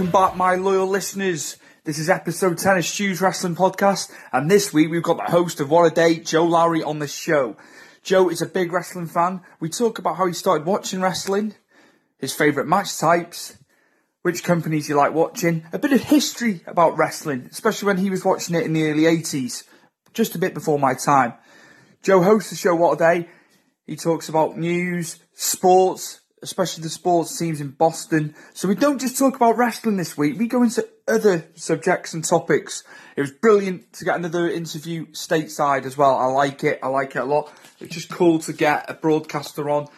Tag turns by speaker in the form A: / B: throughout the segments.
A: Welcome back, my loyal listeners. This is episode 10 of Stu's Wrestling Podcast, and this week we've got the host of What a Day, Joe Lowry, on the show. Joe is a big wrestling fan. We talk about how he started watching wrestling, his favourite match types, which companies he like watching, a bit of history about wrestling, especially when he was watching it in the early 80s, just a bit before my time. Joe hosts the show What a Day. He talks about news, sports, especially the sports teams in Boston. So we don't just talk about wrestling this week, we go into other subjects and topics. It was brilliant to get another interview stateside as well. I like it, I like it a lot. It's just cool to get a broadcaster on,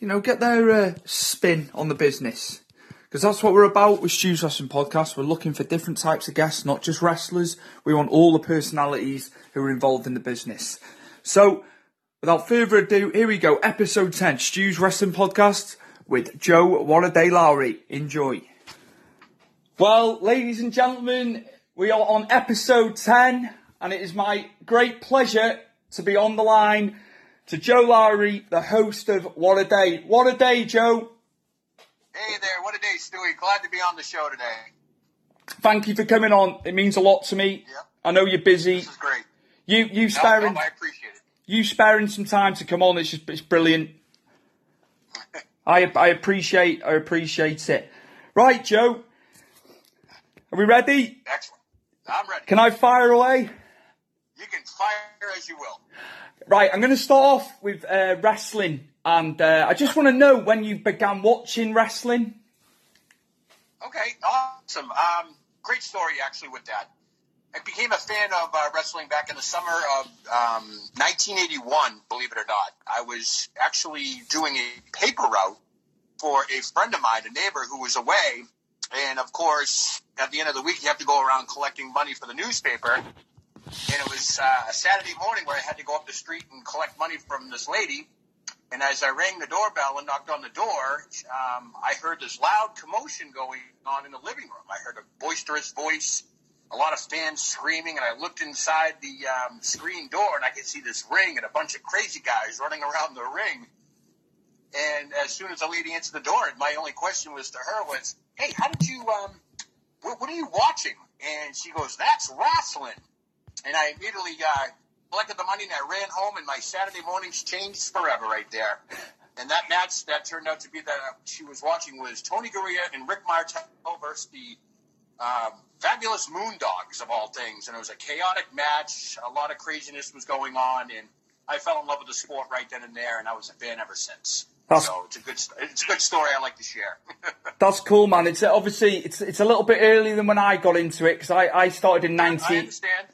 A: you know, get their uh, spin on the business. Because that's what we're about with Stu's Wrestling Podcast. We're looking for different types of guests, not just wrestlers. We want all the personalities who are involved in the business. So, without further ado, here we go. Episode 10, Stu's Wrestling Podcast with Joe Whattaday Lowry. Enjoy. Well, ladies and gentlemen, we are on episode 10, and it is my great pleasure to be on the line to Joe Lowry, the host of What a Day. What a day, Joe.
B: Hey there, what a day, Stewie. Glad to be on the show today.
A: Thank you for coming on. It means a lot to me.
B: Yep.
A: I know you're busy.
B: This is great.
A: You you
B: No,
A: sparing
B: no, I appreciate it.
A: you sparing some time to come on. It's just it's brilliant. I I appreciate I appreciate it. Right, Joe. Are we ready?
B: Excellent. I'm ready.
A: Can I fire away?
B: You can fire as you will.
A: Right, I'm going to start off with uh, wrestling, and uh, I just want to know when you began watching wrestling.
B: Okay, awesome. Um, great story actually with that. I became a fan of uh, wrestling back in the summer of um, 1981. Believe it or not, I was actually doing a paper route for a friend of mine, a neighbor who was away, and of course, at the end of the week, you have to go around collecting money for the newspaper. And it was uh, a Saturday morning where I had to go up the street and collect money from this lady. And as I rang the doorbell and knocked on the door, um, I heard this loud commotion going on in the living room. I heard a boisterous voice, a lot of fans screaming, and I looked inside the um, screen door and I could see this ring and a bunch of crazy guys running around the ring. And as soon as the lady answered the door, my only question was to her was, "Hey, how did you? Um, what, what are you watching?" And she goes, "That's wrestling." And I immediately uh, collected the money and I ran home, and my Saturday mornings changed forever right there. And that match that turned out to be that she was watching was Tony Garea and Rick Martel versus the um, fabulous Moondogs of all things. And it was a chaotic match. A lot of craziness was going on, and I fell in love with the sport right then and there, and I was a fan ever since.
A: That's-
B: so it's a good, it's a good story I like to share.
A: That's cool, man. It's uh, obviously it's it's a little bit earlier than when I got into it because I, I started in
B: I
A: 90,
B: understand.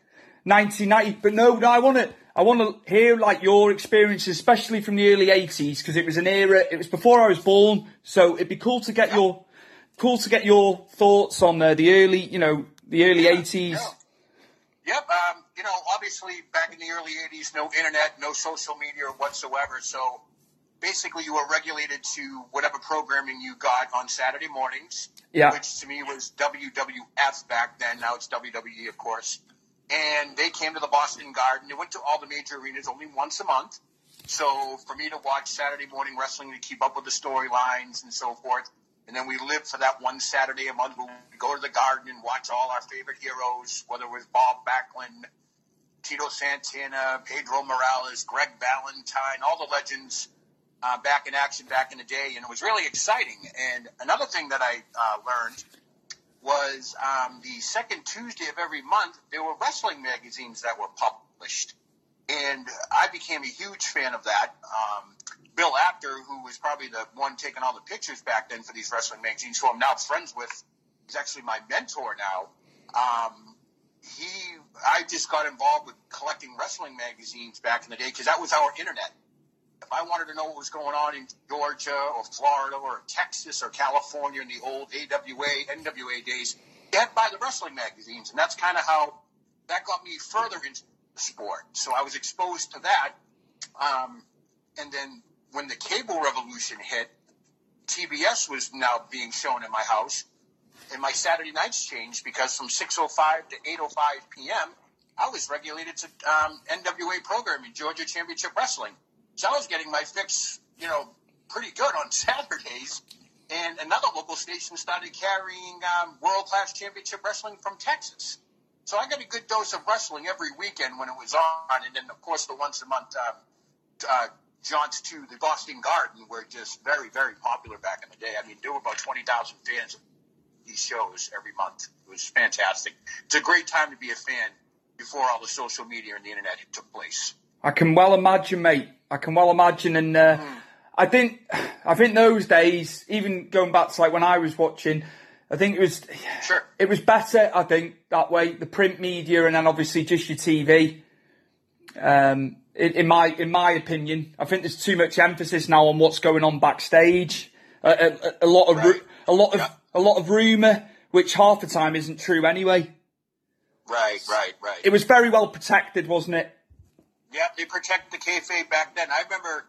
A: 1990. But no, no, I want to I want to hear like your experiences, especially from the early '80s, because it was an era. It was before I was born, so it'd be cool to get your cool to get your thoughts on uh, the early, you know, the early '80s.
B: Yep. Um, you know, obviously back in the early '80s, no internet, no social media whatsoever. So basically, you were regulated to whatever programming you got on Saturday mornings.
A: Yeah.
B: Which to me was WWF back then. Now it's WWE, of course. And they came to the Boston Garden. They went to all the major arenas only once a month. So for me to watch Saturday morning wrestling to keep up with the storylines and so forth, and then we lived for that one Saturday a month where we would go to the garden and watch all our favorite heroes, whether it was Bob Backlund, Tito Santana, Pedro Morales, Greg Valentine, all the legends uh, back in action back in the day, and it was really exciting. And another thing that I uh, learned was um, the second Tuesday of every month there were wrestling magazines that were published, and I became a huge fan of that. Um, Bill Apter, who was probably the one taking all the pictures back then for these wrestling magazines, who I'm now friends with, he's actually my mentor now. Um, he, I just got involved with collecting wrestling magazines back in the day because that was our internet. If I wanted to know what was going on in Georgia or Florida or Texas or California in the old AWA, NWA days, you to buy the wrestling magazines, and that's kind of how that got me further into the sport. So I was exposed to that. Um, and then when the cable revolution hit, TBS was now being shown in my house, and my Saturday nights changed because from 6:05 to 8:05 p.m. I was regulated to um, NWA programming, Georgia Championship Wrestling. So I was getting my fix, you know, pretty good on Saturdays. And another local station started carrying um, World Class Championship Wrestling from Texas. So I got a good dose of wrestling every weekend when it was on, and then of course the once a month um, uh, jaunts to the Boston Garden were just very, very popular back in the day. I mean, there were about 20,000 fans of these shows every month. It was fantastic. It's a great time to be a fan before all the social media and the internet took place.
A: I can well imagine, mate. I can well imagine, and uh, mm. I think, I think those days, even going back to like when I was watching, I think it was,
B: sure.
A: it was better. I think that way, the print media, and then obviously just your TV. Um, in, in, my in my opinion. I think there's too much emphasis now on what's going on backstage. A, a, a lot of right. a lot of yeah. a lot of rumor, which half the time isn't true anyway.
B: Right, right, right.
A: It was very well protected, wasn't it?
B: Yeah, they protected the kayfabe back then. I remember,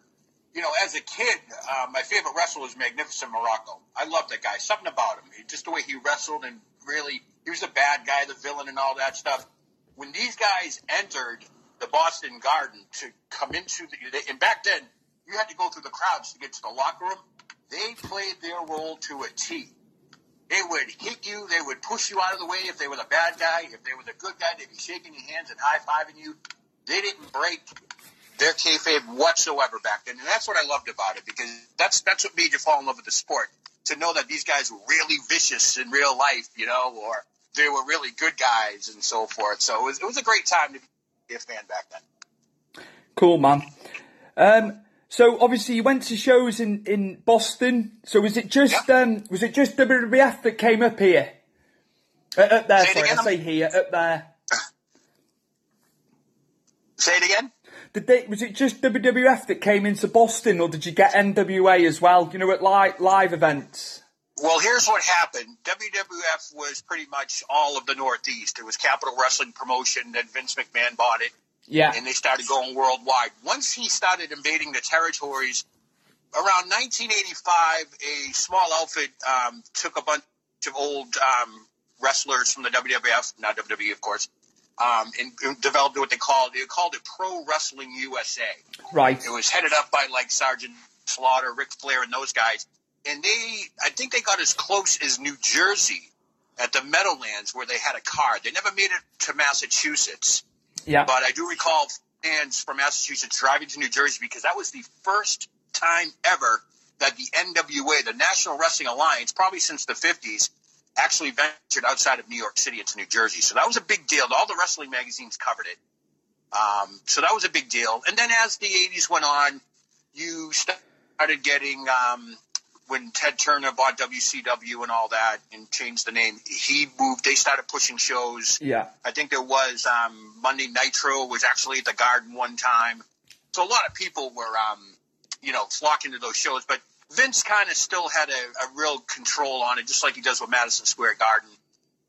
B: you know, as a kid, uh, my favorite wrestler was Magnificent Muraco. I loved that guy. Something about him, just the way he wrestled, and really, he was the bad guy, the villain, and all that stuff. When these guys entered the Boston Garden to come into the. And back then, you had to go through the crowds to get to the locker room. They played their role to a T. They would hit you. They would push you out of the way if they were the bad guy. If they were the good guy, they'd be shaking your hands and high fiving you. They didn't break their kayfabe whatsoever back then, and that's what I loved about it because that's that's what made you fall in love with the sport. To know that these guys were really vicious in real life, you know, or they were really good guys and so forth. So it was, it was a great time to be a fan back then.
A: Cool, man. Um, so obviously you went to shows in, in Boston. So was it just yep. um, was it just WWF that came up here? Uh, up there, say sorry, I say here, up there.
B: Say it again.
A: Did they, was it just WWF that came into Boston, or did you get NWA as well? You know, at live, live events.
B: Well, here's what happened. WWF was pretty much all of the Northeast. It was Capital Wrestling Promotion, then Vince McMahon bought it.
A: Yeah.
B: And they started going worldwide. Once he started invading the territories, around 1985, a small outfit um, took a bunch of old um, wrestlers from the WWF, not WWE, of course, um, and, and, developed what they called they called it Pro Wrestling USA.
A: Right.
B: It was headed up by like Sergeant Slaughter, Ric Flair, and those guys and they, I think they got as close as New Jersey at the Meadowlands where they had a card. They never made it to Massachusetts.
A: Yeah.
B: But I do recall fans from Massachusetts driving to New Jersey because that was the first time ever that the NWA, the National Wrestling Alliance, probably since the 50s, actually ventured outside of New York City into New Jersey. So that was a big deal. All the wrestling magazines covered it. Um, so that was a big deal. And then as the 80s went on, you started getting um, when Ted Turner bought WCW and all that and changed the name, he moved. They started pushing shows.
A: Yeah.
B: I think there was um, Monday Nitro was actually at the Garden one time. So a lot of people were, um, you know, flocking to those shows. But Vince kind of still had a, a real control on it, just like he does with Madison Square Garden.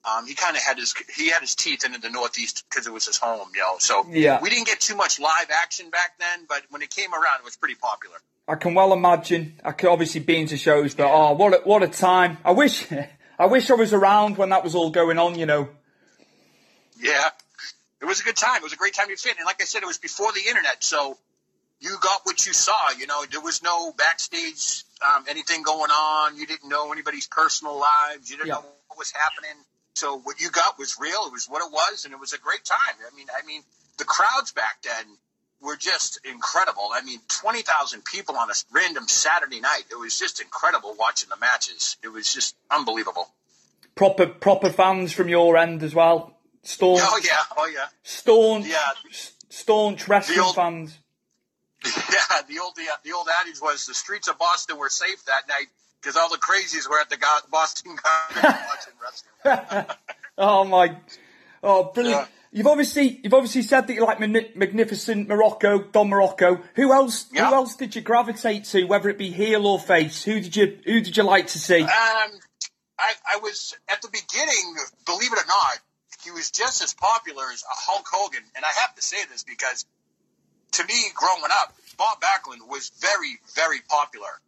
B: Um, he kind of had his he had his teeth into the Northeast because it was his home, you know. So
A: Yeah.
B: we didn't get too much live action back then, but when it came around, it was pretty popular.
A: I can well imagine. I could obviously been to shows, but oh, what a, what a time! I wish, I wish I was around when that was all going on. You know.
B: Yeah, it was a good time. It was a great time to fit, and like I said, it was before the internet, so you got what you saw. You know, there was no backstage um, anything going on. You didn't know anybody's personal lives. You didn't
A: Yeah.
B: know what was happening. So what you got was real. It was what it was, and it was a great time. I mean, I mean, the crowds back then were just incredible. I mean, twenty thousand people on a random Saturday night. It was just incredible watching the matches. It was just unbelievable.
A: Proper proper fans from your end as well. Staunch,
B: Oh yeah, oh yeah.
A: staunch,
B: Yeah.
A: staunch wrestling
B: old-
A: fans.
B: Yeah, the old the, the old adage was the streets of Boston were safe that night because all the crazies were at the Boston Garden watching wrestling.
A: Oh my, oh brilliant!
B: Yeah.
A: You've obviously you've obviously said that you like magnificent Muraco, Don Muraco. Who else?
B: Yeah.
A: Who else did you gravitate to, whether it be heel or face? Who did you Who did you like to see?
B: Um, I, I was at the beginning, believe it or not, he was just as popular as Hulk Hogan, and I have to say this because to me, growing up, Bob Backlund was very, very popular.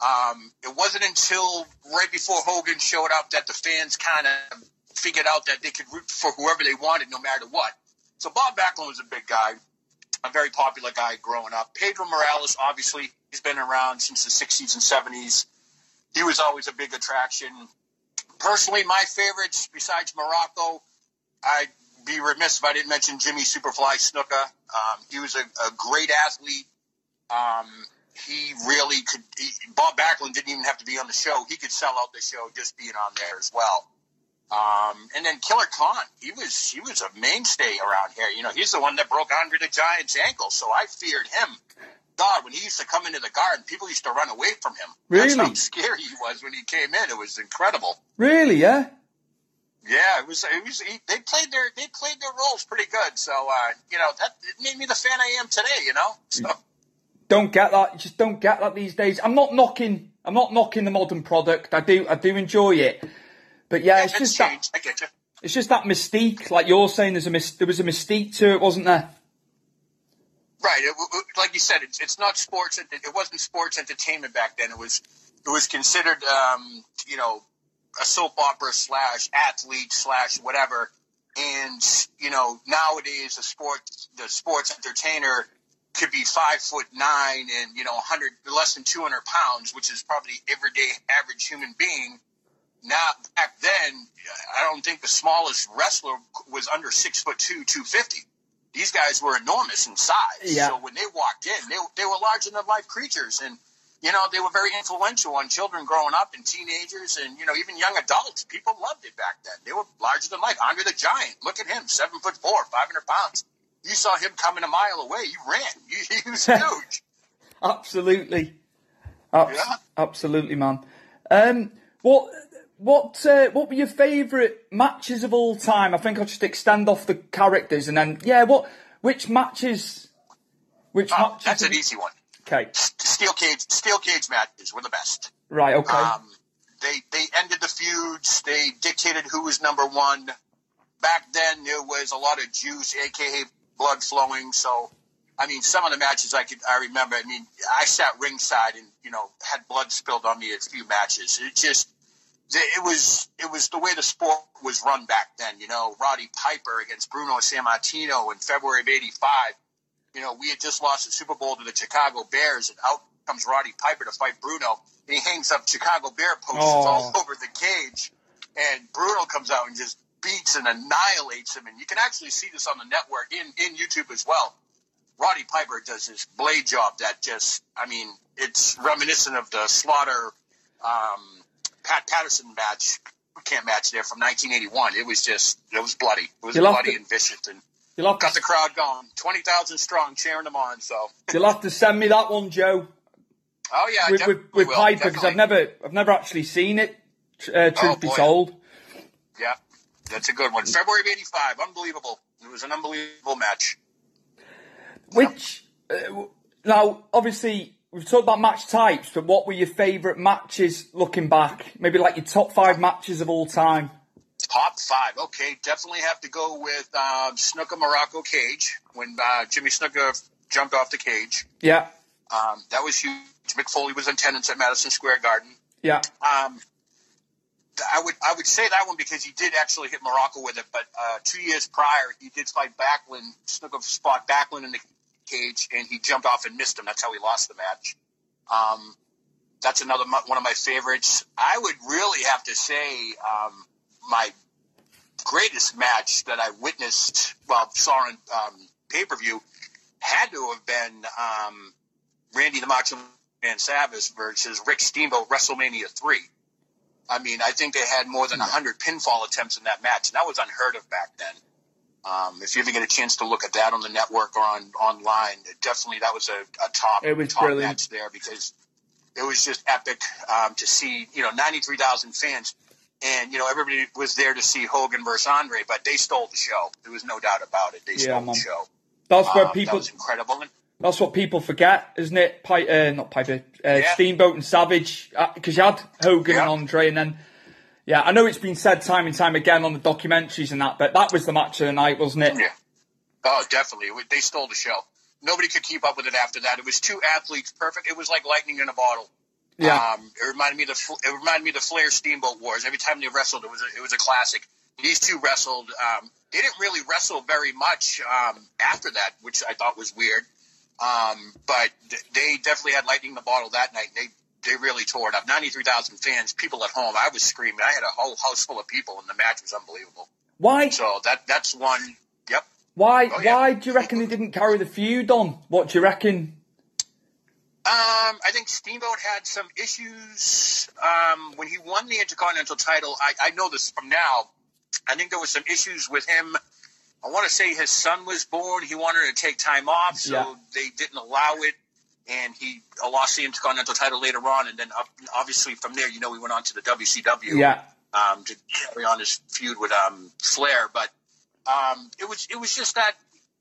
B: Um, it wasn't until right before Hogan showed up that the fans kind of figured out that they could root for whoever they wanted, no matter what. So Bob Backlund was a big guy, a very popular guy growing up. Pedro Morales, obviously, he's been around since the 60s and 70s. He was always a big attraction. Personally, my favorites, besides Muraco, I'd be remiss if I didn't mention Jimmy Superfly Snuka. Um, he was a, a great athlete. Um, he really could. He, Bob Backlund didn't even have to be on the show. He could sell out the show just being on there as well. Um, and then Killer Khan, he was he was a mainstay around here. You know, he's the one that broke Andre the Giant's ankle, so I feared him. God, when he used to come into the garden, people used to run away from him.
A: Really?
B: That's how scary he was when he came in. It was incredible.
A: Really? Yeah.
B: Yeah, it was. It was. He, they played their they played their roles pretty good. So uh, you know that it made me the fan I am today. You know. So
A: Don't get that. You Just don't get that these days. I'm not knocking. I'm not knocking the modern product. I do. I do enjoy it. But yeah, it's
B: it's
A: just that.
B: I get you.
A: It's just that mystique. Like you're saying, there's a mis- there was a mystique to it, wasn't there?
B: Right. It, it- like you said, it's, it's not sports. It, it wasn't sports entertainment back then. It was it was considered, um, you know, a soap opera slash athlete slash whatever. And you know, nowadays the sport the sports entertainer could be five foot nine and you know, hundred less than two hundred pounds, which is probably everyday average human being. Now, back then, I don't think the smallest wrestler was under six foot two, two fifty. These guys were enormous in size.
A: Yeah.
B: So when they walked in, they they were larger than life creatures, and you know they were very influential on children growing up and teenagers, and you know even young adults. People loved it back then. They were larger than life. Andre the Giant, look at him, seven foot four, five hundred pounds. You saw him coming a mile away. You ran. You, he was huge.
A: Absolutely. Abs-
B: Yeah.
A: Absolutely, man. Um, what what uh, what were your favourite matches of all time? I think I'll just extend off the characters and then yeah, what which matches? Which
B: Oh,
A: matches?
B: that's an easy one.
A: Okay.
B: Steel cage, steel cage matches were the best.
A: Right. Okay.
B: Um, they they ended the feuds. They dictated who was number one. Back then, there was a lot of juice, aka blood flowing. So, I mean, some of the matches I could I remember. I mean, I sat ringside and you know had blood spilled on me at a few matches. It just it was it was the way the sport was run back then. You know, Roddy Piper against Bruno Sammartino in February of '85. You know, we had just lost the Super Bowl to the Chicago Bears, and out comes Roddy Piper to fight Bruno, and he hangs up Chicago Bear posters
A: Oh.
B: all over the cage, and Bruno comes out and just beats and annihilates him, and you can actually see this on the network in in YouTube as well. Roddy Piper does this blade job that just, I mean, it's reminiscent of the Slaughter um, Pat Patterson match, can't match there from 1981. It was just, it was bloody. It was
A: You'll
B: bloody
A: to-
B: and vicious, and
A: You'll
B: got
A: to,
B: the crowd going. 20,000 strong cheering them on. So,
A: you'll have to send me that one, Joe.
B: Oh yeah,
A: with, with, with
B: will,
A: Piper because I've never I've never actually seen it. Uh, truth
B: Oh,
A: be told,
B: Yeah, that's a good one. February of '85, unbelievable. It was an unbelievable match.
A: which uh, now obviously we've talked about match types, but what were your favourite matches looking back? Maybe like your top five matches of all time.
B: Top five. Okay, definitely have to go with um, Snuka Muraco cage when uh, Jimmy Snuka jumped off the cage.
A: Yeah,
B: Um, that was huge. Mick Foley was in attendance at Madison Square Garden.
A: yeah,
B: Um, I would I would say that one because he did actually hit Muraco with it, but uh, two years prior he did fight Backlund. Snuka spot Backlund in the cage, and he jumped off and missed him. That's how he lost the match. Um, that's another one of my favorites. I would really have to say um, my greatest match that I witnessed, well, saw on um, pay per view, had to have been um, Randy the Macho Man Savage versus Rick Steamboat WrestleMania three. I mean, I think they had more than 100 pinfall attempts in that match, and that was unheard of back then. Um, if you ever get a chance to look at that on the network or on online, definitely that was a, a top
A: It was
B: top
A: brilliant.
B: match there because it was just epic um, to see. You know, 93,000 fans, and you know everybody was there to see Hogan versus Andre, but they stole the show. There was no doubt about it. They
A: Yeah,
B: stole
A: man.
B: the show.
A: that's where
B: Um,
A: people.
B: that was incredible. And
A: That's what people forget, isn't it? Pi- uh, not Piper, uh,
B: Yeah.
A: Steamboat and Savage, because you had Hogan
B: Yeah.
A: and Andre, and then yeah, I know it's been said time and time again on the documentaries and that, but that was the match of the night, wasn't it?
B: Yeah. Oh, definitely. It They stole the show. Nobody could keep up with it after that. It was two athletes, perfect. It was like lightning in a bottle.
A: Yeah.
B: Um, it reminded me of the it reminded me of the Flair Steamboat Wars. Every time they wrestled, it was a, it was a classic. These two wrestled. Um, they didn't really wrestle very much um, after that, which I thought was weird. Um, but they definitely had lightning in the bottle that night. They they really tore it up. Ninety three thousand fans, people at home. I was screaming. I had a whole house full of people, and the match was unbelievable.
A: Why?
B: So that that's one. Yep.
A: Why?
B: Oh, yeah.
A: Why do you reckon they didn't carry the feud on? What do you reckon?
B: Um, I think Steamboat had some issues um, when he won the Intercontinental title. I, I know this from now. I think there was some issues with him. I want to say his son was born. He wanted to take time off, so
A: Yeah.
B: they didn't allow it. And he lost the Intercontinental title later on. And then ob- obviously from there, you know, he went on to the WCW
A: Yeah,
B: um, to carry on his feud with um, Flair. But um, it was it was just that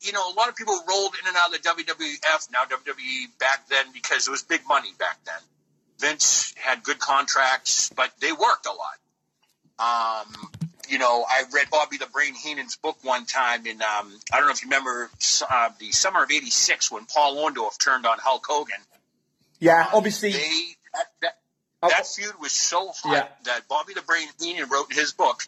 B: you know a lot of people rolled in and out of the WWF now WWE back then because it was big money back then. Vince had good contracts, but they worked a lot. Um, you know, I read Bobby the Brain Heenan's book one time in um, I don't know if you remember uh, the summer of '86 when Paul Orndorff turned on Hulk Hogan.
A: yeah. Obviously,
B: They that, that,
A: Oh.
B: that feud was so hot
A: Yeah.
B: that Bobby the Brain Heenan wrote in his book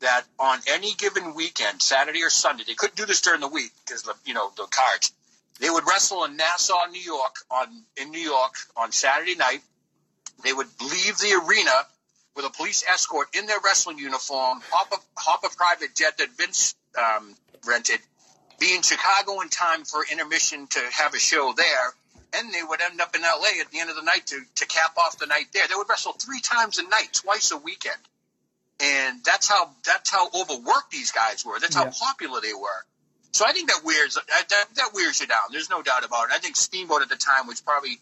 B: that on any given weekend, Saturday or Sunday, they couldn't do this during the week because you know the cards. They would wrestle in Nassau, New York, on in New York on Saturday night. They would leave the arena with a police escort in their wrestling uniform, hop a hop a private jet that Vince um, rented, be in Chicago in time for intermission to have a show there, and they would end up in LA at the end of the night to, to cap off the night there. They would wrestle three times a night, twice a weekend. And that's how that's how overworked these guys were. That's how
A: Yeah.
B: popular they were. So I think that wears that, that, that wears you down. There's no doubt about it. I think Steamboat at the time was probably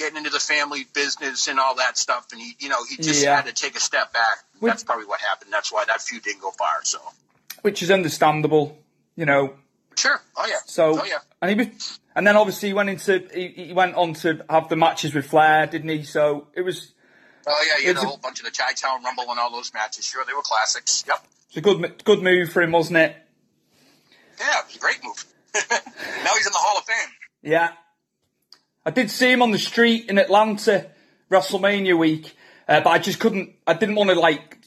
B: getting into the family business and all that stuff, and he, you know, he just
A: Yeah.
B: had to take a step back.
A: Which-
B: That's probably what happened. That's why that feud didn't go far. So
A: which is understandable, you know.
B: sure, oh yeah,
A: So,
B: oh yeah,
A: and he was, and then obviously he went into, he, he went on to have the matches with Flair, didn't he? So it was,
B: oh yeah. You had a whole bunch of the Chi Town Rumble and all those matches. Sure, they were classics. Yep.
A: It's a good, good move for him, wasn't it?
B: Yeah, it was a great move. now he's in the Hall of Fame.
A: Yeah. I did see him on the street in Atlanta, WrestleMania week, uh, but I just couldn't. I didn't want to like,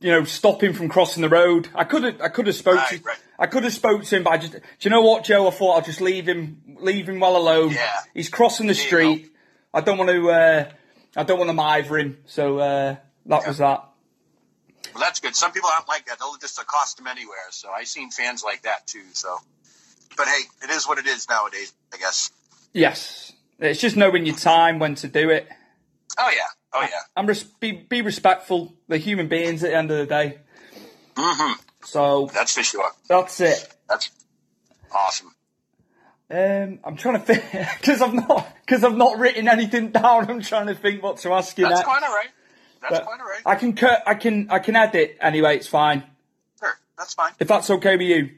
A: you know, stop him from crossing the road. I could have. I could have spoke
B: Right,
A: to.
B: right.
A: I could have spoke to him, but I just. Do you know what, Joe? I thought I'll just leave him. Leave him well alone.
B: Yeah.
A: He's crossing the street. I don't want to. Uh, I don't want to mither him. So uh, that was that.
B: Well, that's good. Some people aren't like that. They'll just accost him anywhere. So I've seen fans like that too. So, but hey, it is what it is nowadays. I guess.
A: Yes. It's just knowing your time when to do it.
B: Oh yeah. Oh yeah.
A: and res- be be respectful. They're human beings at the end of the day.
B: hmm
A: So
B: That's for sure.
A: that's it.
B: That's awesome.
A: Um, I'm trying to think because I've not because I've not written anything down. I'm trying to think what to ask you.
B: That's
A: next.
B: quite all right. That's
A: But
B: quite all right.
A: I can cut. I can. I can add it anyway. It's fine.
B: Sure, that's fine.
A: If that's okay with you,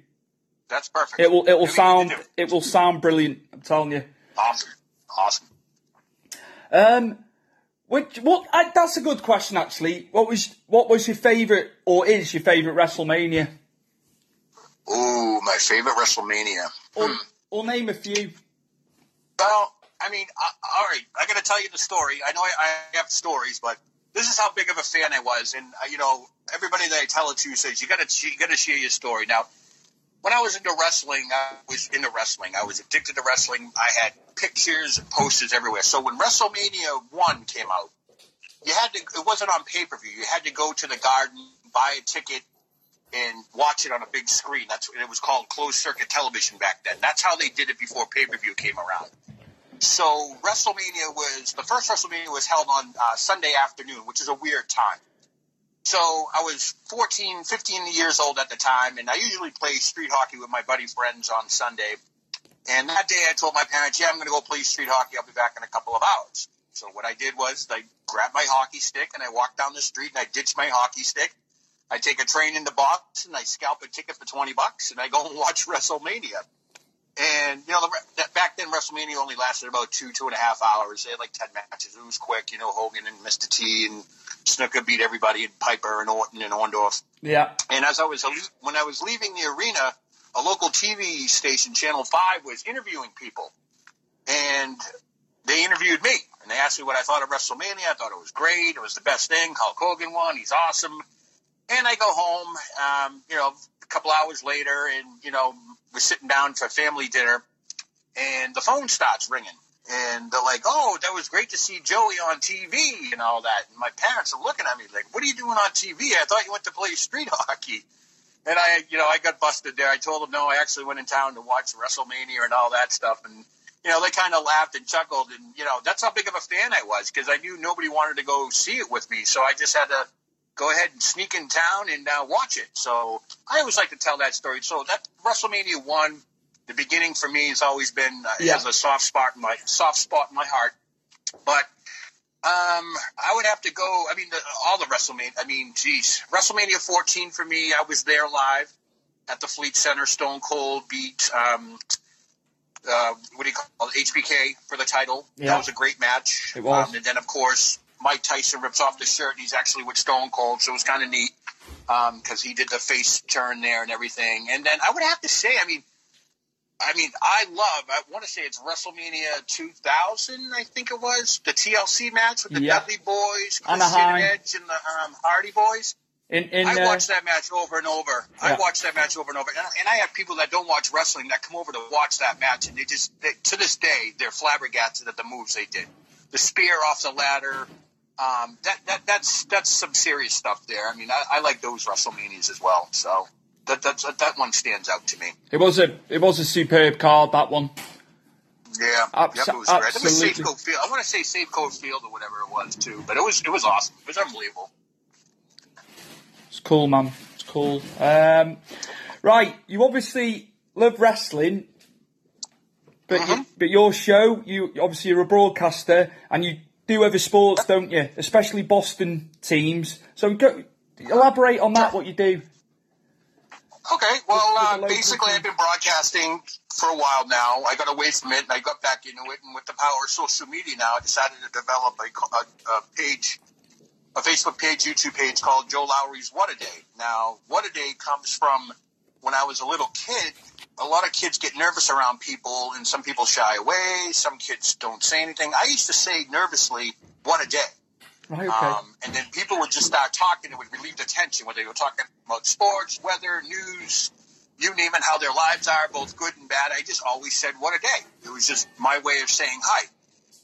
B: That's perfect.
A: it will. It will sound.
B: need to do.
A: It will sound brilliant. I'm telling you.
B: Awesome. Awesome.
A: Um, which what? I, that's a good question actually. What was what was your favourite or is your favourite WrestleMania?
B: Oh, my favorite WrestleMania.
A: Or,
B: Hmm.
A: or name a few.
B: Well, I mean, I, all right, I got to tell you the story. I know I, I have stories, but this is how big of a fan I was, and uh, you know, everybody that I tell it to says you got to you got to share your story. Now, when I was into wrestling, I was into wrestling. I was addicted to wrestling. I had pictures and posters everywhere. So when WrestleMania one came out, you had to. It wasn't on pay per view. You had to go to the Garden, buy a ticket, and watch it on a big screen. That's it was called closed circuit television back then. That's how they did it before pay per view came around. So WrestleMania was the first WrestleMania was held on uh, Sunday afternoon, which is a weird time. So I was 14, 15 years old at the time, and I usually play street hockey with my buddy friends on Sunday. And that day I told my parents, yeah, I'm going to go play street hockey. I'll be back in a couple of hours. So what I did was I grabbed my hockey stick and I walked down the street and I ditched my hockey stick. I take a train into Boston, I scalp a ticket for 20 bucks, and I go and watch WrestleMania. And, you know, the, back then WrestleMania only lasted about two, two and a half hours. They had like 10 matches. It was quick, you know, Hogan and Mr. T and Snuka beat everybody and Piper and Orton and Orndorff.
A: Yeah.
B: And as I was when I was leaving the arena, a local TV station, Channel Five, was interviewing people, and they interviewed me and they asked me what I thought of WrestleMania. I thought it was great. It was the best thing. Hulk Hogan won. He's awesome. And I go home, um, you know, couple hours later, and you know, we're sitting down for family dinner, and the phone starts ringing. And they're like, "Oh, that was great to see Joey on TV and all that." And my parents are looking at me like, "What are you doing on TV? I thought you went to play street hockey." And I, you know, I got busted there. I told them, "No, I actually went in town to watch WrestleMania and all that stuff." And you know, they kind of laughed and chuckled. And you know, that's how big of a fan I was because I knew nobody wanted to go see it with me, so I just had to go ahead and sneak in town and uh, watch it. So I always like to tell that story. So that WrestleMania one, the beginning for me has always been uh,
A: Yeah.
B: has a soft spot in my soft spot in my heart. But um, I would have to go. I mean, the, all the WrestleMania. I mean, geez, WrestleMania 14 for me. I was there live at the Fleet Center. Stone Cold beat um, uh, what do you call it? HBK for the title.
A: Yeah.
B: That was a great match.
A: It was.
B: Um, and then of course Mike Tyson rips off the shirt. and He's actually with Stone Cold, so it was kind of neat because he did the face turn there and everything. And then I would have to say, I mean. I mean, I love. I want to say it's WrestleMania 2000. I think it was the TLC match with the
A: Yeah.
B: Dudley Boys, Christian Edge, and the um, Hardy Boys.
A: In in
B: I
A: uh,
B: watched that match over and over. I
A: Yeah.
B: watched that match over and over. And, and I have people that don't watch wrestling that come over to watch that match, and they just, they, to this day, they're flabbergasted at the moves they did. The spear off the ladder. Um, that, that that's that's some serious stuff there. I mean, I, I like those WrestleManias as well. So that that's, that one stands out to me.
A: it was a it was a superb card that one.
B: Yeah,
A: Abso-
B: yep, it was great. I it was
A: absolutely.
B: Safeco Field. I want to say Safe Safeco Field or whatever it was too, but it was it was awesome. It was unbelievable.
A: It's cool, man. It's cool. Um, right, you obviously love wrestling, but
B: Mm-hmm.
A: you, but your show, you obviously you're a broadcaster and you do other sports, don't you? Especially Boston teams. So go, elaborate on that. What you do?
B: Okay, well, uh, basically. I've been broadcasting for a while now. I got away from it and I got back into it. And with the power of social media now, I decided to develop a, a, a page, a Facebook page, YouTube page called Joe Lowry's What a Day. Now, What a Day comes from when I was a little kid. A lot of kids get nervous around people, and some people shy away. Some kids don't say anything. I used to say nervously, "What a day."
A: Right. Okay.
B: Um, and then people would just start talking. It would relieve the tension whether they were talking about sports, weather, news, you name it, how their lives are, both good and bad. I just always said, what a day. It was just my way of saying hi.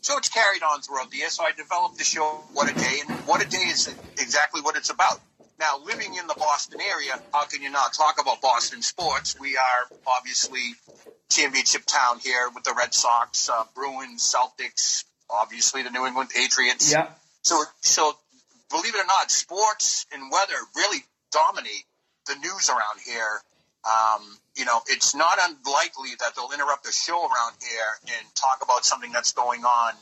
B: So it's carried on throughout the year. So I developed the show, What a Day, and What a Day is exactly what it's about. Now, living in the Boston area, how can you not talk about Boston sports? We are obviously championship town here with the Red Sox, uh, Bruins, Celtics, obviously the New England Patriots.
A: yeah.
B: So, so believe it or not, sports and weather really dominate the news around here. um, you know, it's not unlikely that they'll interrupt the show around here and talk about something that's going on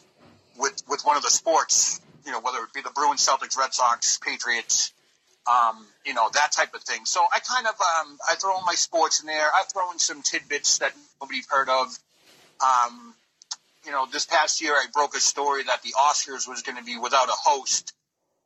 B: with with one of the sports. You know, whether it be the Bruins, Celtics, Red Sox, Patriots, um, you know, that type of thing. So I kind of um, I throw in my sports in there. I throw in some tidbits that nobody's heard of. Um, you know, this past year I broke a story that the Oscars was going to be without a host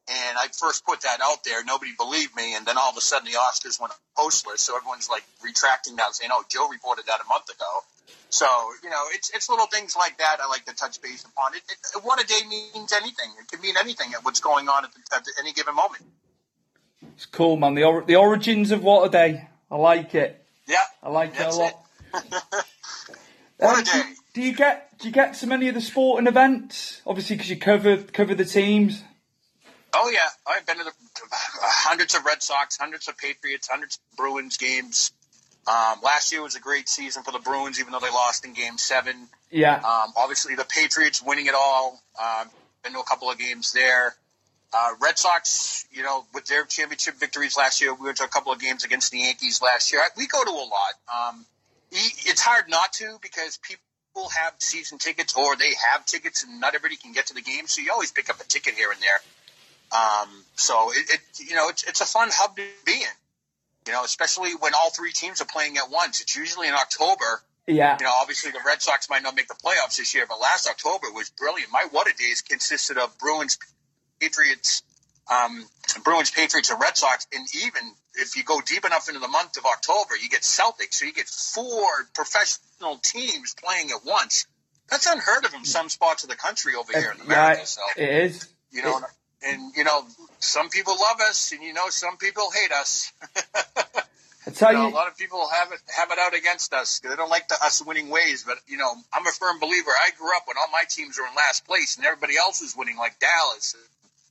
B: and I first put that out there. Nobody believed me. And then all of a sudden the Oscars went hostless. So everyone's like retracting that, saying, oh, Joe reported that a month ago. So, you know, it's, it's little things like that I like to touch base upon. It, it, what a day means anything. It can mean anything at what's going on at, the, at any given moment.
A: It's cool, man. The, or, the origins of what a day. I like it.
B: Yeah.
A: I like it a lot.
B: It. what a day.
A: Do, do you get do you get to many of the sporting events? Obviously, because you cover cover the teams.
B: Oh yeah, I've been to the, hundreds of Red Sox, hundreds of Patriots, hundreds of Bruins games. Um, last year was a great season for the Bruins, even though they lost in Game Seven.
A: Yeah.
B: Um, obviously, the Patriots winning it all. Um, been to a couple of games there. Uh, Red Sox, you know, with their championship victories last year, we went to a couple of games against the Yankees last year. We go to a lot. Um, it's hard not to because people have season tickets or they have tickets and not everybody can get to the game, so you always pick up a ticket here and there. Um, so it, it, you know, it's, it's a fun hub to be in, you know, especially when all three teams are playing at once. It's usually in October.
A: Yeah.
B: You know, obviously the Red Sox might not make the playoffs this year, but last October was brilliant. My what a days consisted of Bruins, Patriots, um, Bruins, Patriots, and Red Sox. And even if you go deep enough into the month of October, you get Celtics. So you get four professional teams playing at once. That's unheard of in some spots of the country over here in America. So
A: it is.
B: You know, and you know, some people love us, and you know, some people hate us.
A: I tell
B: You know,
A: you,
B: a lot of people have it have it out against us. They don't like the, us winning ways. But you know, I'm a firm believer. I grew up when all my teams were in last place, and everybody else was winning, like Dallas,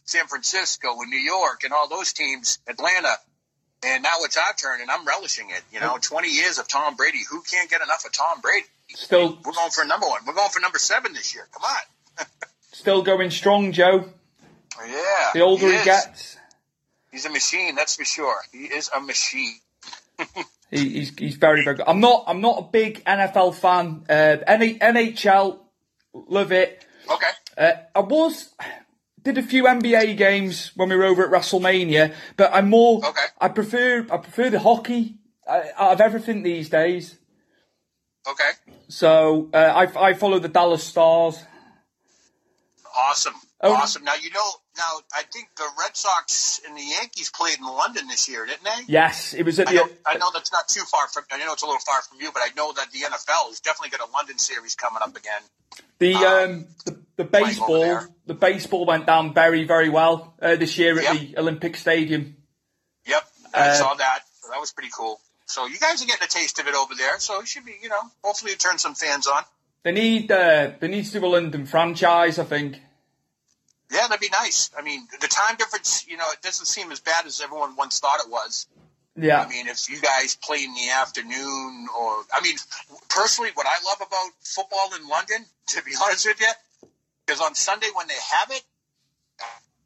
B: San Francisco, and New York, and all those teams, Atlanta. And now it's our turn, and I'm relishing it. You know, 20 years of Tom Brady. Who can't get enough of Tom Brady?
A: still
B: We're going for number one. We're going for number seven this year. Come on.
A: still going strong, Joe.
B: Yeah.
A: The older he,
B: is.
A: gets,
B: He's a machine, that's for sure. He is a machine.
A: he, he's he's very very good. I'm not I'm not a big NFL fan. Uh, N- NHL, love it.
B: Okay.
A: Uh, I was did a few NBA games when we were over at WrestleMania, but I'm more.
B: Okay.
A: I prefer I prefer the hockey uh, out of everything these days.
B: Okay.
A: So uh, I I follow the Dallas Stars.
B: Awesome.
A: Oh.
B: Awesome. Now you know. Now I think the Red Sox and the Yankees played in London this year, didn't they?
A: Yes, it was at
B: I know, I know that's not too far from. I know it's a little far from you, but I know that the NFL has definitely got a London series coming up again.
A: The um the, the baseball the baseball went down very very well uh, this year at
B: Yep.
A: the Olympic Stadium.
B: Yep, I
A: Uh,
B: saw that. So that was pretty cool. So you guys are getting a taste of it over there. So it should be, you know, hopefully it turns some fans on.
A: They need uh, they need to do a London franchise, I think.
B: Yeah, that'd be nice. I mean, the time difference, you know, it doesn't seem as bad as everyone once thought it was.
A: Yeah,
B: I mean, if you guys play in the afternoon, or I mean, personally, what I love about football in London, to be honest with you, is on Sunday when they have it,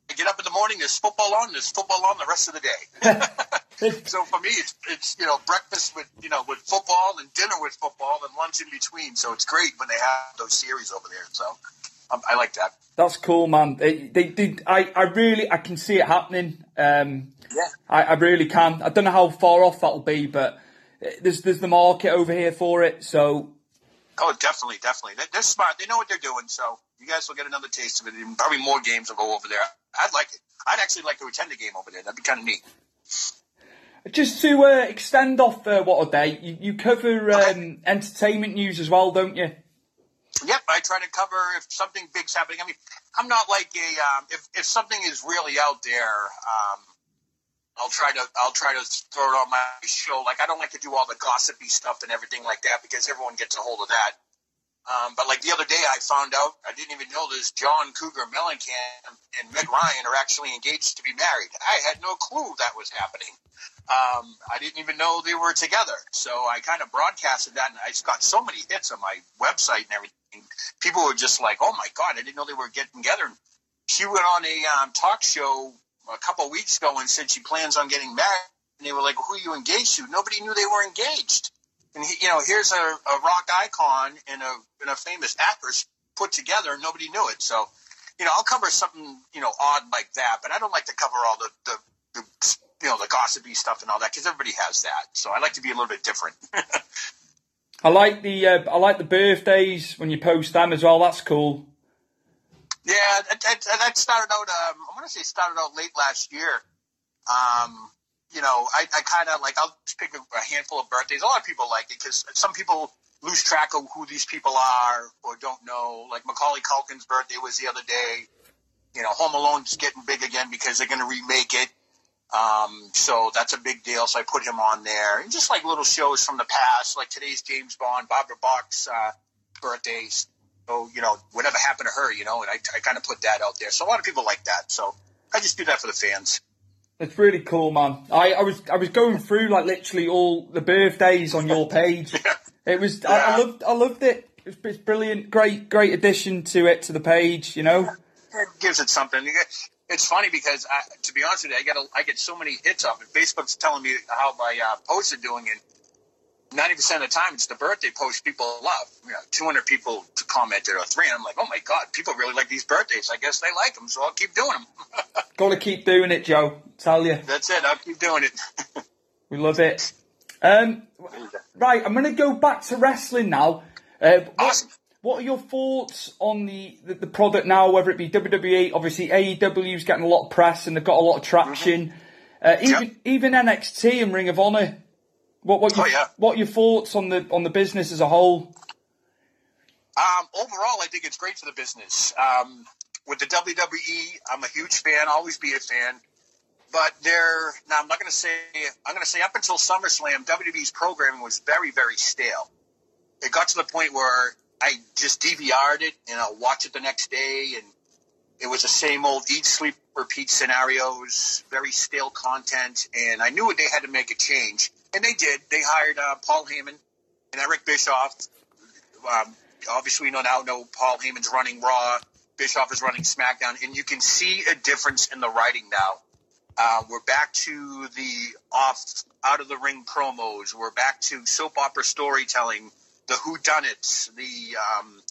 B: I get up in the morning, there's football on, there's football on the rest of the day. so for me, it's it's you know breakfast with you know with football and dinner with football and lunch in between. So it's great when they have those series over there. So I like that.
A: that's cool, man. They they did. I I really I can see it happening. Um,
B: Yeah.
A: I, I really can. I don't know how far off that'll be, but uh, there's there's the market over here for it. So
B: Oh, definitely, definitely. They- They're smart. They know what they're doing. So you guys will get another taste of it. And probably more games will go over there. I'd like it. I'd actually like to attend a game over there. That'd be kind of neat.
A: just to uh, extend off uh, what a day, you, you cover um, entertainment news as well, don't you?
B: Yep, I try to cover if something big's happening. I mean, I'm not like a um, if if something is really out there, um, I'll try to I'll try to throw it on my show. Like I don't like to do all the gossipy stuff and everything like that because everyone gets a hold of that. Um, but like the other day, I found out I didn't even know this. John Cougar Mellencamp and Meg Ryan are actually engaged to be married. I had no clue that was happening. Um, I didn't even know they were together. So I kind of broadcasted that, and I just got so many hits on my website and everything. People were just like, "Oh my god, I didn't know they were getting together." She went on a um, talk show a couple of weeks ago and said she plans on getting married and they were like, "Who are you engaged to?" Nobody knew they were engaged. And he, you know, here's a, a rock icon and a and a famous actress put together, and nobody knew it. So, you know, I'll cover something you know odd like that, but I don't like to cover all the the, the you know the gossipy stuff and all that because everybody has that. So I like to be a little bit different.
A: I like the uh, I like the birthdays when you post them as well. That's cool.
B: Yeah, that, that, started out. Um, I want to say started out late last year. Um, you know, I, I kind of like I'll just pick a, a handful of birthdays. A lot of people like it because some people lose track of who these people are or don't know. Like Macaulay Culkin's birthday was the other day. You know, Home Alone's getting big again because they're going to remake it. Um, so that's a big deal. So I put him on there, and just like little shows from the past, like today's James Bond, Barbara Bach's uh, birthdays. So you know, whatever happened to her, you know, and I, I kind of put that out there. So a lot of people like that. So I just do that for the fans.
A: It's really cool, man. I, I was I was going through like literally all the birthdays on your page. It was I, I loved I loved it. It's, it's brilliant, great great addition to it to the page. You know,
B: it gives it something. It's funny because I, to be honest with you, I get a, I get so many hits off it. Facebook's telling me how my uh, posts are doing, and ninety percent of the time it's the birthday post people love. You know, two hundred people commented or three, and I'm like, oh my god, people really like these birthdays. I guess they like them, so I'll keep doing them.
A: Got to keep doing it, Joe. Tell you.
B: That's it. I'll keep doing it.
A: we love it. Um, right, I'm going to go back to wrestling now. Uh,
B: awesome.
A: What, are your thoughts on the, the, the, product now, whether it be WWE? Obviously, AEW's getting a lot of press and they've got a lot of traction. Mm-hmm. Uh, even yep. even NXT and Ring of Honor. What what,
B: oh, yeah.
A: what are your thoughts on the on the business as a whole?
B: Um, overall, I think it's great for the business. Um, with the WWE, I'm a huge fan. Always be a fan. But they're now. I'm not going to say. I'm going to say up until SummerSlam, WWE's programming was very, very stale. It got to the point where I just DVR'd it and I'll watch it the next day, and it was the same old eat, sleep, repeat scenarios, very stale content, and I knew they had to make a change, and they did. They hired uh, Paul Heyman and Eric Bischoff. Um, obviously, we know now know Paul Heyman's running Raw. Bischoff is running SmackDown, and you can see a difference in the writing now. Uh, we're back to the off out of the ring promos. We're back to soap opera storytelling, the who done it, the um,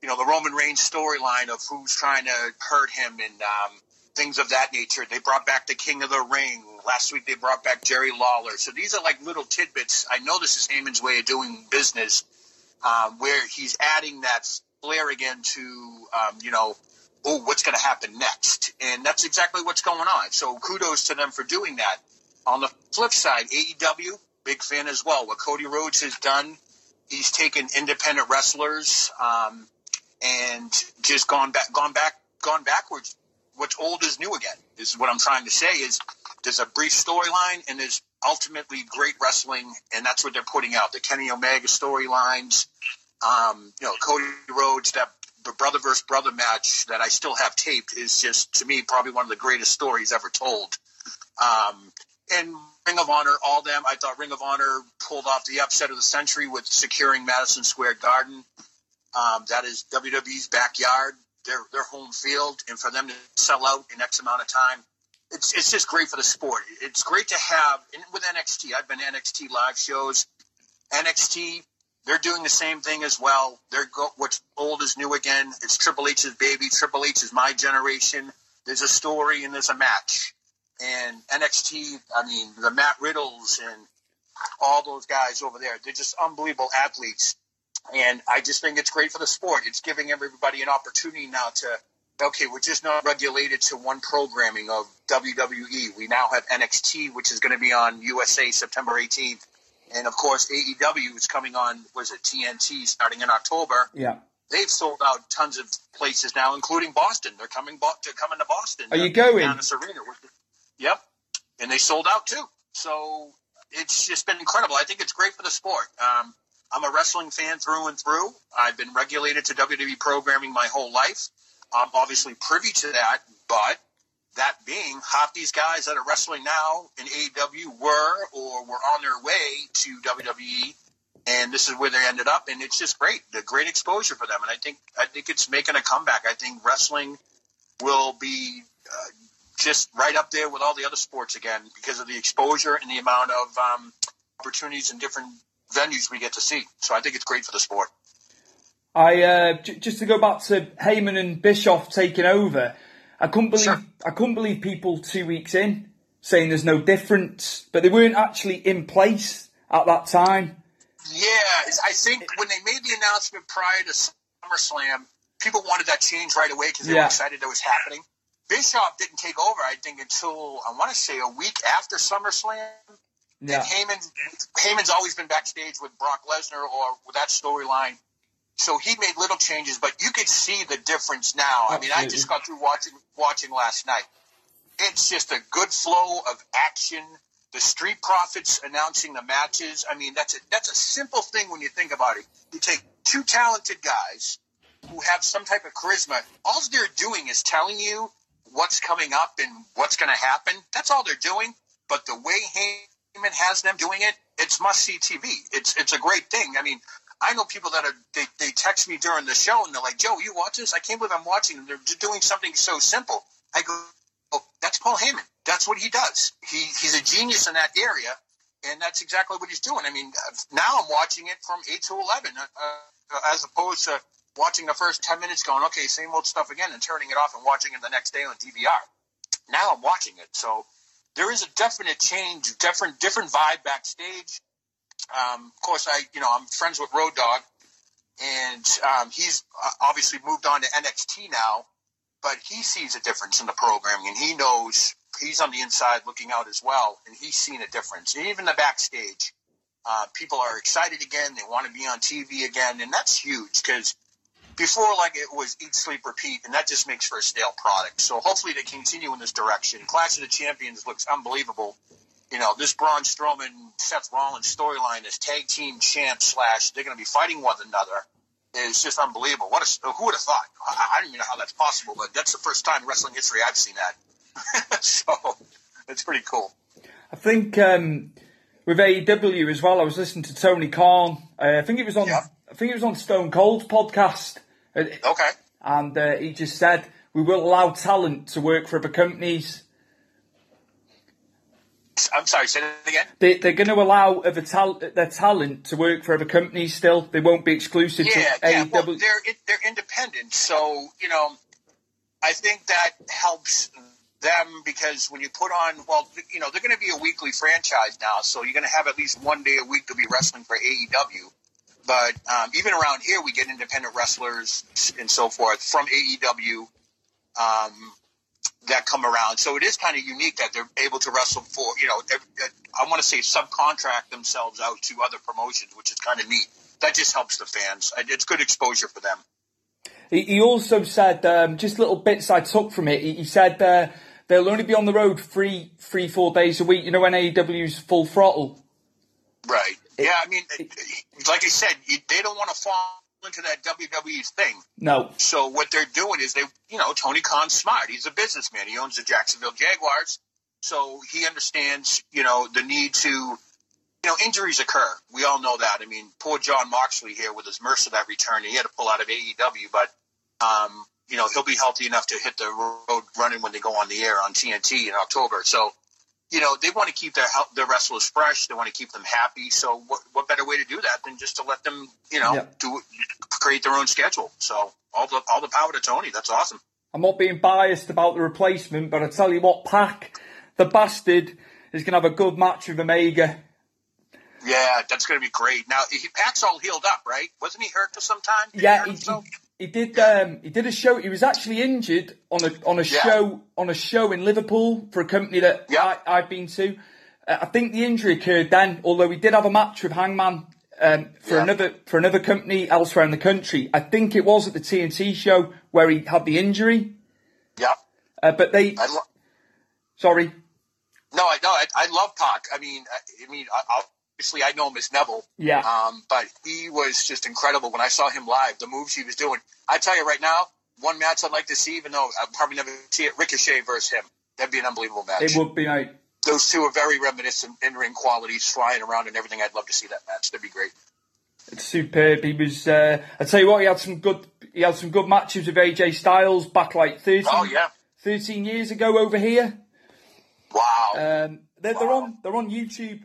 B: you know the Roman Reigns storyline of who's trying to hurt him and um, things of that nature. They brought back the King of the Ring last week. They brought back Jerry Lawler. So these are like little tidbits. I know this is Heyman's way of doing business, um, where he's adding that flair again to um, you know oh, what's going to happen next? And that's exactly what's going on. So kudos to them for doing that. On the flip side, AEW, big fan as well. What Cody Rhodes has done, he's taken independent wrestlers um, and just gone back, gone back, gone backwards. What's old is new again. Is what I'm trying to say. Is there's a brief storyline and there's ultimately great wrestling, and that's what they're putting out. The Kenny Omega storylines, um, you know, Cody Rhodes, that the brother versus brother match that I still have taped is just to me probably one of the greatest stories ever told. Um, and Ring of Honor, all them, I thought Ring of Honor pulled off the upset of the century with securing Madison Square Garden. Um, that is WWE's backyard, their their home field, and for them to sell out in X amount of time, it's it's just great for the sport. It's great to have with NXT. I've been NXT live shows. NXT they're doing the same thing as well. They're go, what's old is new again. It's Triple H's baby. Triple H is my generation. There's a story and there's a match. And NXT, I mean, the Matt Riddles and all those guys over there, they're just unbelievable athletes. And I just think it's great for the sport. It's giving everybody an opportunity now to, okay, we're just not regulated to one programming of WWE. We now have NXT, which is going to be on USA September 18th and of course AEW is coming on. Was it TNT starting in October?
A: Yeah.
B: They've sold out tons of places now, including Boston. They're coming to coming to Boston.
A: Are you going?
B: Arena. Yep, and they sold out too. So it's just been incredible. I think it's great for the sport. Um, I'm a wrestling fan through and through. I've been regulated to WWE programming my whole life. I'm obviously privy to that, but that being, half these guys that are wrestling now in AEW were or were on their way to WWE, and this is where they ended up. And it's just great, the great exposure for them. And I think I think it's making a comeback. I think wrestling will be uh, just right up there with all the other sports again because of the exposure and the amount of um, opportunities and different venues we get to see. So I think it's great for the sport.
A: I uh, j- just to go back to Heyman and Bischoff taking over. I couldn't believe
B: Sure.
A: I couldn't believe people two weeks in saying there's no difference, but they weren't actually in place at that time.
B: Yeah, I think when they made the announcement prior to SummerSlam, people wanted that change right away because they
A: Yeah.
B: were excited that it was happening. Bischoff didn't take over, I think, until I want to say a week after SummerSlam.
A: Yeah.
B: And Heyman, Heyman's always been backstage with Brock Lesnar or with that storyline. So he made little changes, but you could see the difference now. I mean, I just got through watching watching last night. It's just a good flow of action. The Street Profits announcing the matches. I mean, that's a that's a simple thing when you think about it. You take two talented guys who have some type of charisma. All they're doing is telling you what's coming up and what's going to happen. That's all they're doing. But the way Heyman has them doing it, it's must see TV. It's it's a great thing. I mean, I know people that are they, they text me during the show and they're like, Joe, you watch this? I can't believe I'm watching. They're doing something so simple. I go, oh, that's Paul Heyman. That's what he does. He he's a genius in that area, and that's exactly what he's doing. I mean, uh, now I'm watching it from eight to eleven, uh, uh, as opposed to watching the first ten minutes, going, okay, same old stuff again, and turning it off and watching it the next day on DVR. Now I'm watching it, so there is a definite change, different different vibe backstage. Um, of course, I you know I'm friends with Road Dog, and um, he's uh, obviously moved on to NXT now, but he sees a difference in the programming, and he knows he's on the inside looking out as well, and he's seen a difference. And even the backstage, uh, people are excited again. They want to be on TV again, and that's huge because before, like it was eat, sleep, repeat, and that just makes for a stale product. So hopefully they continue in this direction. Clash of the Champions looks unbelievable. You know, this Braun Strowman, Seth Rollins storyline, this tag team champ slash they're going to be fighting one another is just unbelievable. What a, who would have thought? I, I don't even know how that's possible, but that's the first time in wrestling history I've seen that. so it's pretty cool.
A: I think um, with AEW as well. I was listening to Tony Khan. Uh, I think it was on. I think it was on Stone Cold's podcast.
B: Okay.
A: And uh, he just said we will allow talent to work for other companies.
B: I'm sorry, say that again.
A: They, they're going to allow other tal- their talent to work for other companies. Still, they won't be exclusive
B: Yeah,
A: to
B: yeah.
A: AEW.
B: Well, they're they're independent, so you know, I think that helps them because when you put on, well, you know, they're going to be a weekly franchise now, so you're going to have at least one day a week to be wrestling for AEW. But um, even around here, we get independent wrestlers and so forth from AEW um, that come around. So it is kind of unique that they're able to wrestle for, you know, I want to say subcontract themselves out to other promotions, which is kind of neat. That just helps the fans. It's good exposure for them.
A: He, he also said um, just little bits I took from it. He, he said uh, they'll only be on the road three, three, four days a week. You know when AEW's full throttle.
B: Right. Yeah, I mean, like I said, they don't want to fall into that WWE thing.
A: No.
B: So what they're doing is they, you know, Tony Khan's smart. He's a businessman. He owns the Jacksonville Jaguars, so he understands, you know, the need to, you know, injuries occur. We all know that. I mean, poor Jon Moxley here with his MRSA that return, he had to pull out of AEW, but, um, you know, he'll be healthy enough to hit the road running when they go on the air on TNT in October. So, you know, they want to keep their their wrestlers fresh. They want to keep them happy. So, what, what better way to do that than just to let them, you know,
A: Yeah.
B: do create their own schedule? So, all the all the power to Tony. That's awesome.
A: I'm not being biased about the replacement, but I tell you what, Pac, the bastard, is going to have a good match with Omega.
B: Yeah, that's going to be great. Now, he, Pat's all healed up, right? Wasn't he hurt for some time? Did
A: Yeah, he, he did. Um, he did a show. He was actually injured on a on a
B: Yeah.
A: show on a show in Liverpool for a company that I, I've been to. Uh, I think the injury occurred then, although he did have a match with Hangman um, for another for another company elsewhere in the country. I think it was at the TNT show where he had the injury.
B: Yeah.
A: Uh, but they,
B: lo-
A: sorry,
B: No, I no, I, I love Pac. I mean, I, I mean, I, obviously I know him as Neville.
A: Yeah.
B: Um, but he was just incredible when I saw him live. The moves he was doing. I tell you right now, one match I'd like to see, even though I'll probably never see it, Ricochet versus him. That'd be an unbelievable match.
A: it would be like
B: Those two are very reminiscent in ring qualities, flying around and everything. I'd love to see that match. That'd be great.
A: It's superb. He was. Uh, I tell you what, he had some good. He had some good matches with AJ Styles back like 30,
B: Oh, yeah.
A: 13 years ago over here.
B: Wow.
A: Um, they're, they're on they're on YouTube.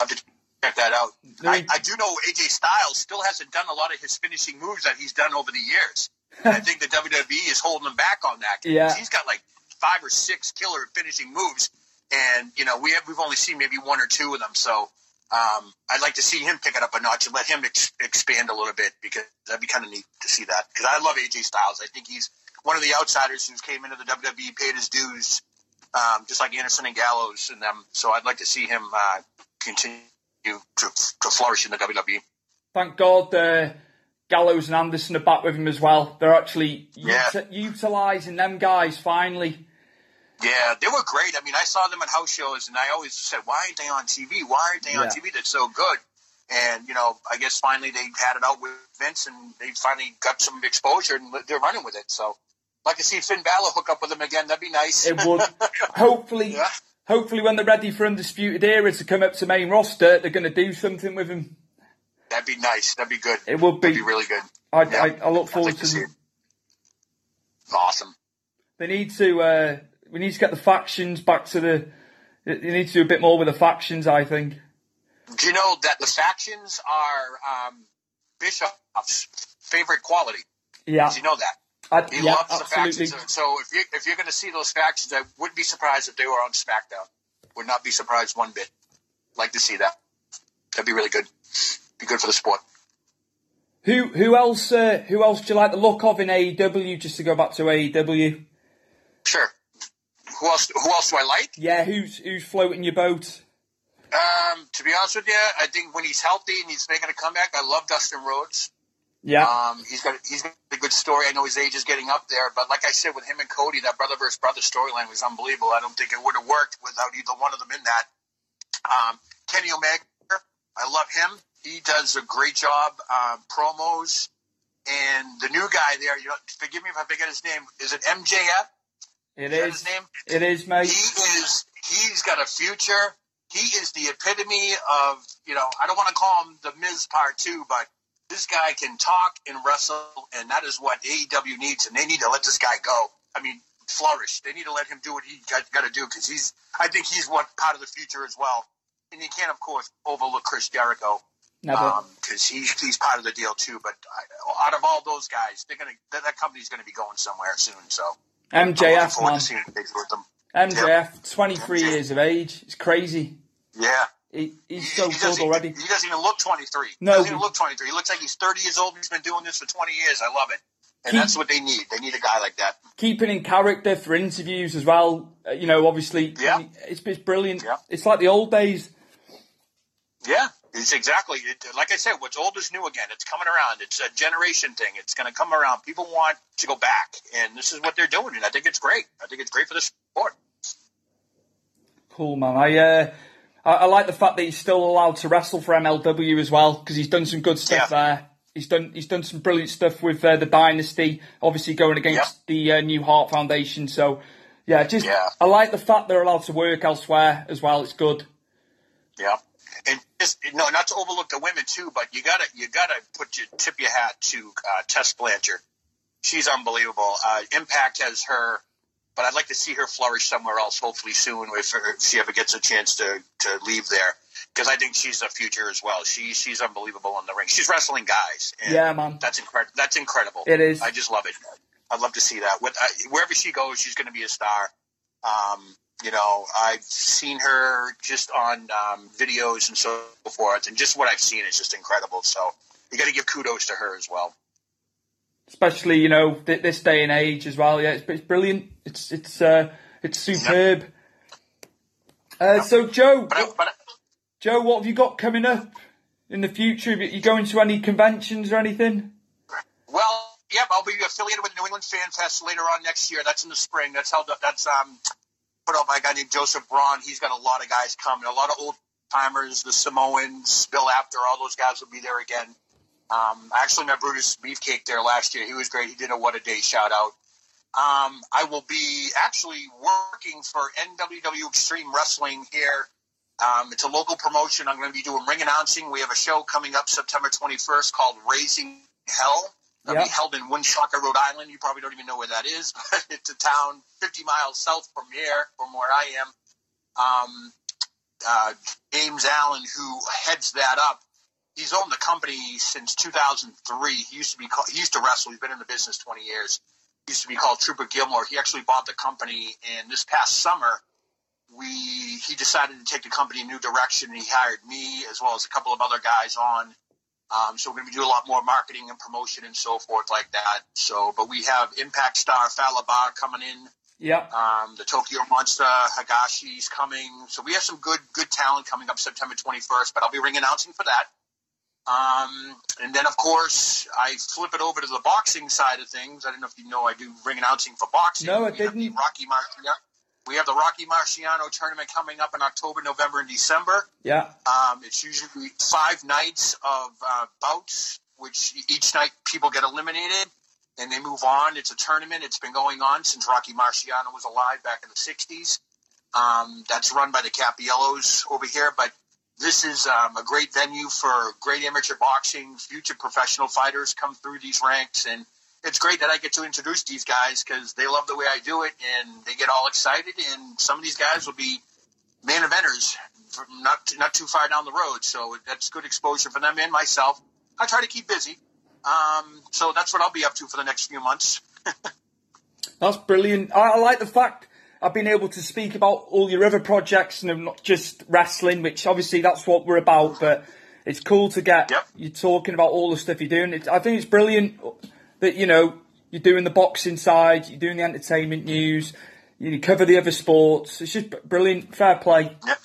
B: I have to check that out. I, I do know AJ Styles still hasn't done a lot of his finishing moves that he's done over the years. I think the WWE is holding him back on that.
A: Yeah.
B: He's got like five or six killer finishing moves, and you know we have we've only seen maybe one or two of them. So um, I'd like to see him pick it up a notch and let him ex- expand a little bit because that'd be kind of neat to see that. Because I love AJ Styles. I think he's one of the outsiders who's came into the WWE, paid his dues, um, just like Anderson and Gallows and them. So I'd like to see him uh, continue to, to flourish in the WWE.
A: Thank God uh, Gallows and Anderson are back with him as well. They're actually
B: Yeah.
A: uti- utilising them guys finally.
B: Yeah, they were great. I mean, I saw them at house shows, and I always said, "Why aren't they on TV? Why aren't they on TV? They're so good." And you know, I guess finally they had it out with Vince, and they finally got some exposure, and they're running with it. So, like to see Finn Balor hook up with them again. That'd be nice.
A: It would. hopefully, hopefully when they're ready for Undisputed Era to come up to main roster, they're going to do something with him.
B: That'd be nice. That'd be good.
A: It would be.
B: That'd be really good.
A: I,
B: Yeah.
A: I, I look forward
B: like
A: to
B: to
A: them.
B: Awesome.
A: They need to. Uh, we need to get the factions back to the. They need to do a bit more with the factions. I think.
B: Do you know that the factions are um, Bischoff's favorite quality?
A: Yeah.
B: Do you know that?
A: I,
B: He
A: yeah,
B: loves the factions. So if you if you're going to see those factions, I wouldn't be surprised if they were on SmackDown. Would not be surprised one bit. Like to see that. That'd be really good. Be good for the sport.
A: Who who else? Uh, who else do you like the look of in AEW? Just to go back to AEW.
B: Sure. Who else? Who else do I like?
A: Yeah, who's who's floating your boat?
B: Um, to be honest with you, I think when he's healthy and he's making a comeback, I love Dustin Rhodes.
A: Yeah.
B: Um, he's got he's got a good story. I know his age is getting up there, but like I said, with him and Cody, that brother versus brother storyline was unbelievable. I don't think it would have worked without either one of them in that. Um, Kenny Omega, I love him. He does a great job um, promos, and the new guy there. You know, forgive me if I forget his name. Is it MJF?
A: It
B: Is
A: is.
B: his name?
A: It is, mate.
B: He is. He's got a future. He is the epitome of. You know, I don't want to call him the Miz Part Two, but this guy can talk and wrestle, and that is what AEW needs, and they need to let this guy go. I mean, flourish. They need to let him do what he got, got to do because he's. I think he's what part of the future as well. And you can't, of course, overlook Chris Jericho because um, he, he's part of the deal too. But I, out of all those guys, they're gonna that, that company's gonna be going somewhere soon. So I'm
A: MJF,
B: forward
A: man.
B: to seeing what they do with them.
A: MJF, 23 years of age. It's crazy.
B: Yeah.
A: He, he's so
B: he
A: good already.
B: He doesn't even look 23.
A: No,
B: he doesn't even look 23. He looks like he's 30 years old. He's been doing this for 20 years. I love it. And
A: He-
B: that's what they need. They need a guy like that.
A: Keeping in character for interviews as well. Uh, you know, obviously,
B: Yeah.
A: it's, it's brilliant.
B: Yeah.
A: It's like the old days.
B: Yeah, it's exactly. It, like I said, what's old is new again. It's coming around. It's a generation thing. It's going to come around. People want to go back, and this is what they're doing. And I think it's great. I think it's great for the sport.
A: Cool, man. I, uh, I, I like the fact that he's still allowed to wrestle for MLW as well because he's done some good stuff there. He's done he's done some brilliant stuff with uh, the Dynasty, obviously going against the uh, New Hart Foundation. So, yeah, just
B: Yeah.
A: I like the fact they're allowed to work elsewhere as well. It's good.
B: Yeah, and just no, not to overlook the women too, but you gotta you gotta put your tip your hat to uh, Tess Blanchard. She's unbelievable. Uh, Impact has her, but I'd like to see her flourish somewhere else. Hopefully soon, if, if she ever gets a chance to to leave there, because I think she's a future as well. She she's unbelievable in the ring. She's wrestling guys. And
A: Yeah, man.
B: That's incredible. That's incredible.
A: It is.
B: I just love it. I'd love to see that. With, uh, wherever she goes, she's going to be a star. Um, you know, I've seen her just on um, videos and so forth, and just what I've seen is just incredible. So you got to give kudos to her as well.
A: especially you know th- this day and age as well. Yeah, it's, it's brilliant. It's it's uh, it's superb. Uh, so Joe, Joe, what have you got coming up in the future? Are you going to any conventions or anything?
B: Well, yep, I'll be affiliated with the New England Fan Fest later on next year. That's in the spring. That's held up. That's um, put out by a guy named Joseph Braun. He's got a lot of guys coming. A lot of old timers, the Samoans, Bill Apter, all those guys will be there again. Um, I actually met Brutus Beefcake there last year. He was great. He did a What a Day shout out. Um, I will be actually working for NWW Extreme Wrestling here. Um, it's a local promotion. I'm going to be doing ring announcing. We have a show coming up September 21st called Raising Hell. It'll
A: Yeah.
B: be held in Woonsocket, Rhode Island. You probably don't even know where that is, but it's a town 50 miles south from here, from where I am. Um, uh, James Allen, who heads that up, he's owned the company since 2003. He used to be called, he used to wrestle. He's been in the business 20 years. Used to be called Trooper Gilmore. He actually bought the company, and this past summer, we he decided to take the company in a new direction. And he hired me as well as a couple of other guys on. Um, so we're going to doing a lot more marketing and promotion and so forth like that. So, but we have Impact Star Fallah Bahh coming in.
A: Yeah.
B: Um, the Tokyo Monster Higashi's coming. So we have some good good talent coming up September 21st. But I'll be ring announcing for that. Um, and then of course I flip it over to the boxing side of things. I don't know if you know I do ring announcing for boxing.
A: No, I
B: We
A: didn't.
B: Rocky Marciano. We have the Rocky Marciano tournament coming up in October, November, and December.
A: Yeah.
B: Um, it's usually five nights of uh, bouts, which each night people get eliminated and they move on. It's a tournament. It's been going on since Rocky Marciano was alive back in the 60s. Um, that's run by the Capiellos over here, but this is um, a great venue for great amateur boxing. Future professional fighters come through these ranks, and it's great that I get to introduce these guys because they love the way I do it, and they get all excited. And some of these guys will be main eventers not not too far down the road, so that's good exposure for them and myself. I try to keep busy, um, so that's what I'll be up to for the next few months.
A: That's brilliant. I, I like the fact I've been able to speak about all your other projects and not just wrestling, which obviously that's what we're about. But it's cool to get you talking about all the stuff you're doing. It's, I think it's brilliant that you know you're doing the boxing side, you're doing the entertainment news, you cover the other sports. It's just brilliant. Fair play. Yep.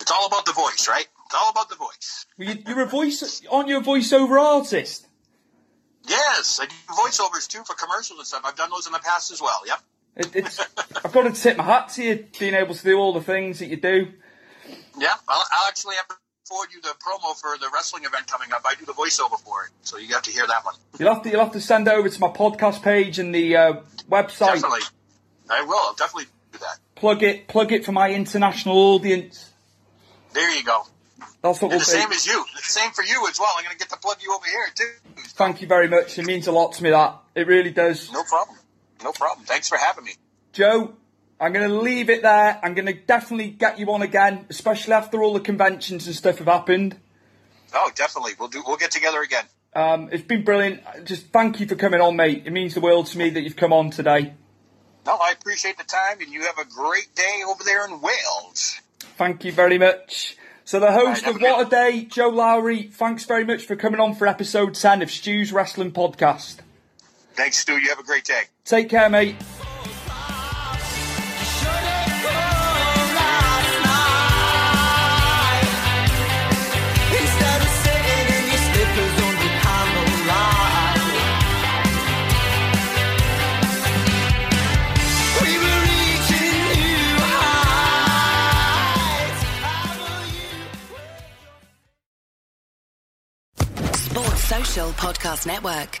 B: It's all about the voice, right? It's all about the voice.
A: You, you're a voice, aren't you a voiceover artist?
B: Yes, I do voiceovers too for commercials and stuff. I've done those in the past as well. Yep.
A: It, it's, I've got to tip my hat to you being able to do all the things that you do.
B: Yeah, I'll, I'll actually have to forward you the promo for the wrestling event coming up. I do the voiceover for it, so you have to hear that one.
A: You'll have to you'll have to send it over to my podcast page and the uh, website.
B: Definitely, I will. I'll definitely do that.
A: Plug it plug it for my international audience.
B: There you go.
A: That's what
B: And
A: we'll
B: the same as you. The same for you as well. I'm going to get to plug you over here too.
A: Thank you very much. It means a lot to me. That it really does.
B: No problem. No problem. Thanks for having me.
A: Joe, I'm going to leave it there. I'm going to definitely get you on again, especially after all the conventions and stuff have happened.
B: Oh, definitely. We'll do. We'll get together again.
A: Um, it's been brilliant. Just thank you for coming on, mate. It means the world to me that you've come on today.
B: No, I appreciate the time, and you have a great day over there in Wales.
A: Thank you very much. So the host
B: have
A: of What a Day, Joe Lowry, thanks very much for coming on for episode 10 of Stu's Wrestling Podcast.
B: Thanks, Stu. You have a great day.
A: Take care, mate.
C: Instead of sitting in your slippers under candlelight, we were reaching new heights.
D: Sports Social Podcast Network.